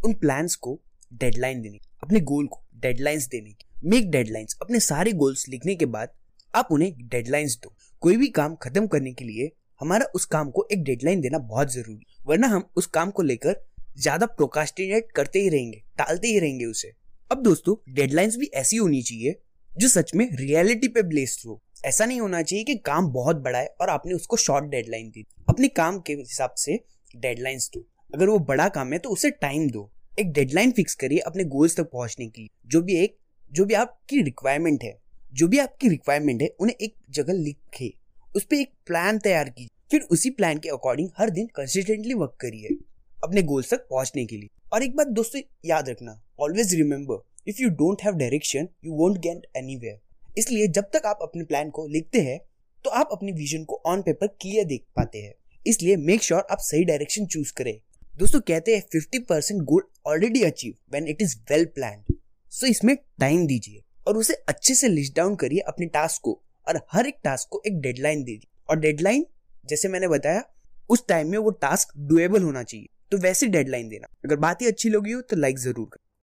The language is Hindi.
उन प्लान्स को डेडलाइन देने अपने गोल को डेडलाइंस देने की। मेक डेडलाइंस अपने सारे गोल्स लिखने के बाद आप उन्हें डेडलाइंस दो। कोई भी काम खत्म करने के लिए हमारा उस काम को एक डेडलाइन देना बहुत ज़रूरी वरना हम उस काम को लेकर ज़्यादा प्रोकास्टिनेट करते ही रहेंगे, टालते ही रहेंगे उसे। अब दोस्तों डेडलाइंस भी ऐसी होनी चाहिए जो सच में रियलिटी पे बेस्ड हो। ऐसा नहीं होना चाहिए कि काम बहुत बड़ा है और आपने उसको शॉर्ट डेडलाइन दी अपने काम के हिसाब से डेडलाइंस दो। अगर वो बड़ा काम है तो उसे टाइम दो। एक डेडलाइन फिक्स करिए अपने गोल्स तक पहुँचने की जो भी एक, जो भी आपकी रिक्वायरमेंट है, जो भी आपकी रिक्वायरमेंट है, उन्हें एक जगह लिखे। उस पर एक प्लान तैयार कीजिए। फिर उसी प्लान के अकॉर्डिंग हर दिन कंसिस्टेंटली वर्क करिए अपने गोल्स तक पहुँचने के लिए। और एक बात दोस्तों, याद रखना। Always remember if you don't have direction you won't get any इसलिए जब तक आप अपने प्लान को लिखते हैं तो आप अपनी विजन को ऑन पेपर क्लियर देख पाते हैं। इसलिए मेक श्योर sure आप सही डायरेक्शन चूज़ करें। दोस्तों, कहते हैं fifty percent goal already achieve when it is well plan so इसमें टाइम दीजिए और उसे अच्छे से लिस्ट डाउन करिए अपने टास्क को और हर एक टास्क को एक डेडलाइन दीजिए। और डेडलाइन जैसे मैंने बताया, उस टाइम में वो टास्क डुएबल होना चाहिए। तो वैसे डेडलाइन देना। अगर बात ही अच्छी लगी हो तो लाइक ज़रूर कर।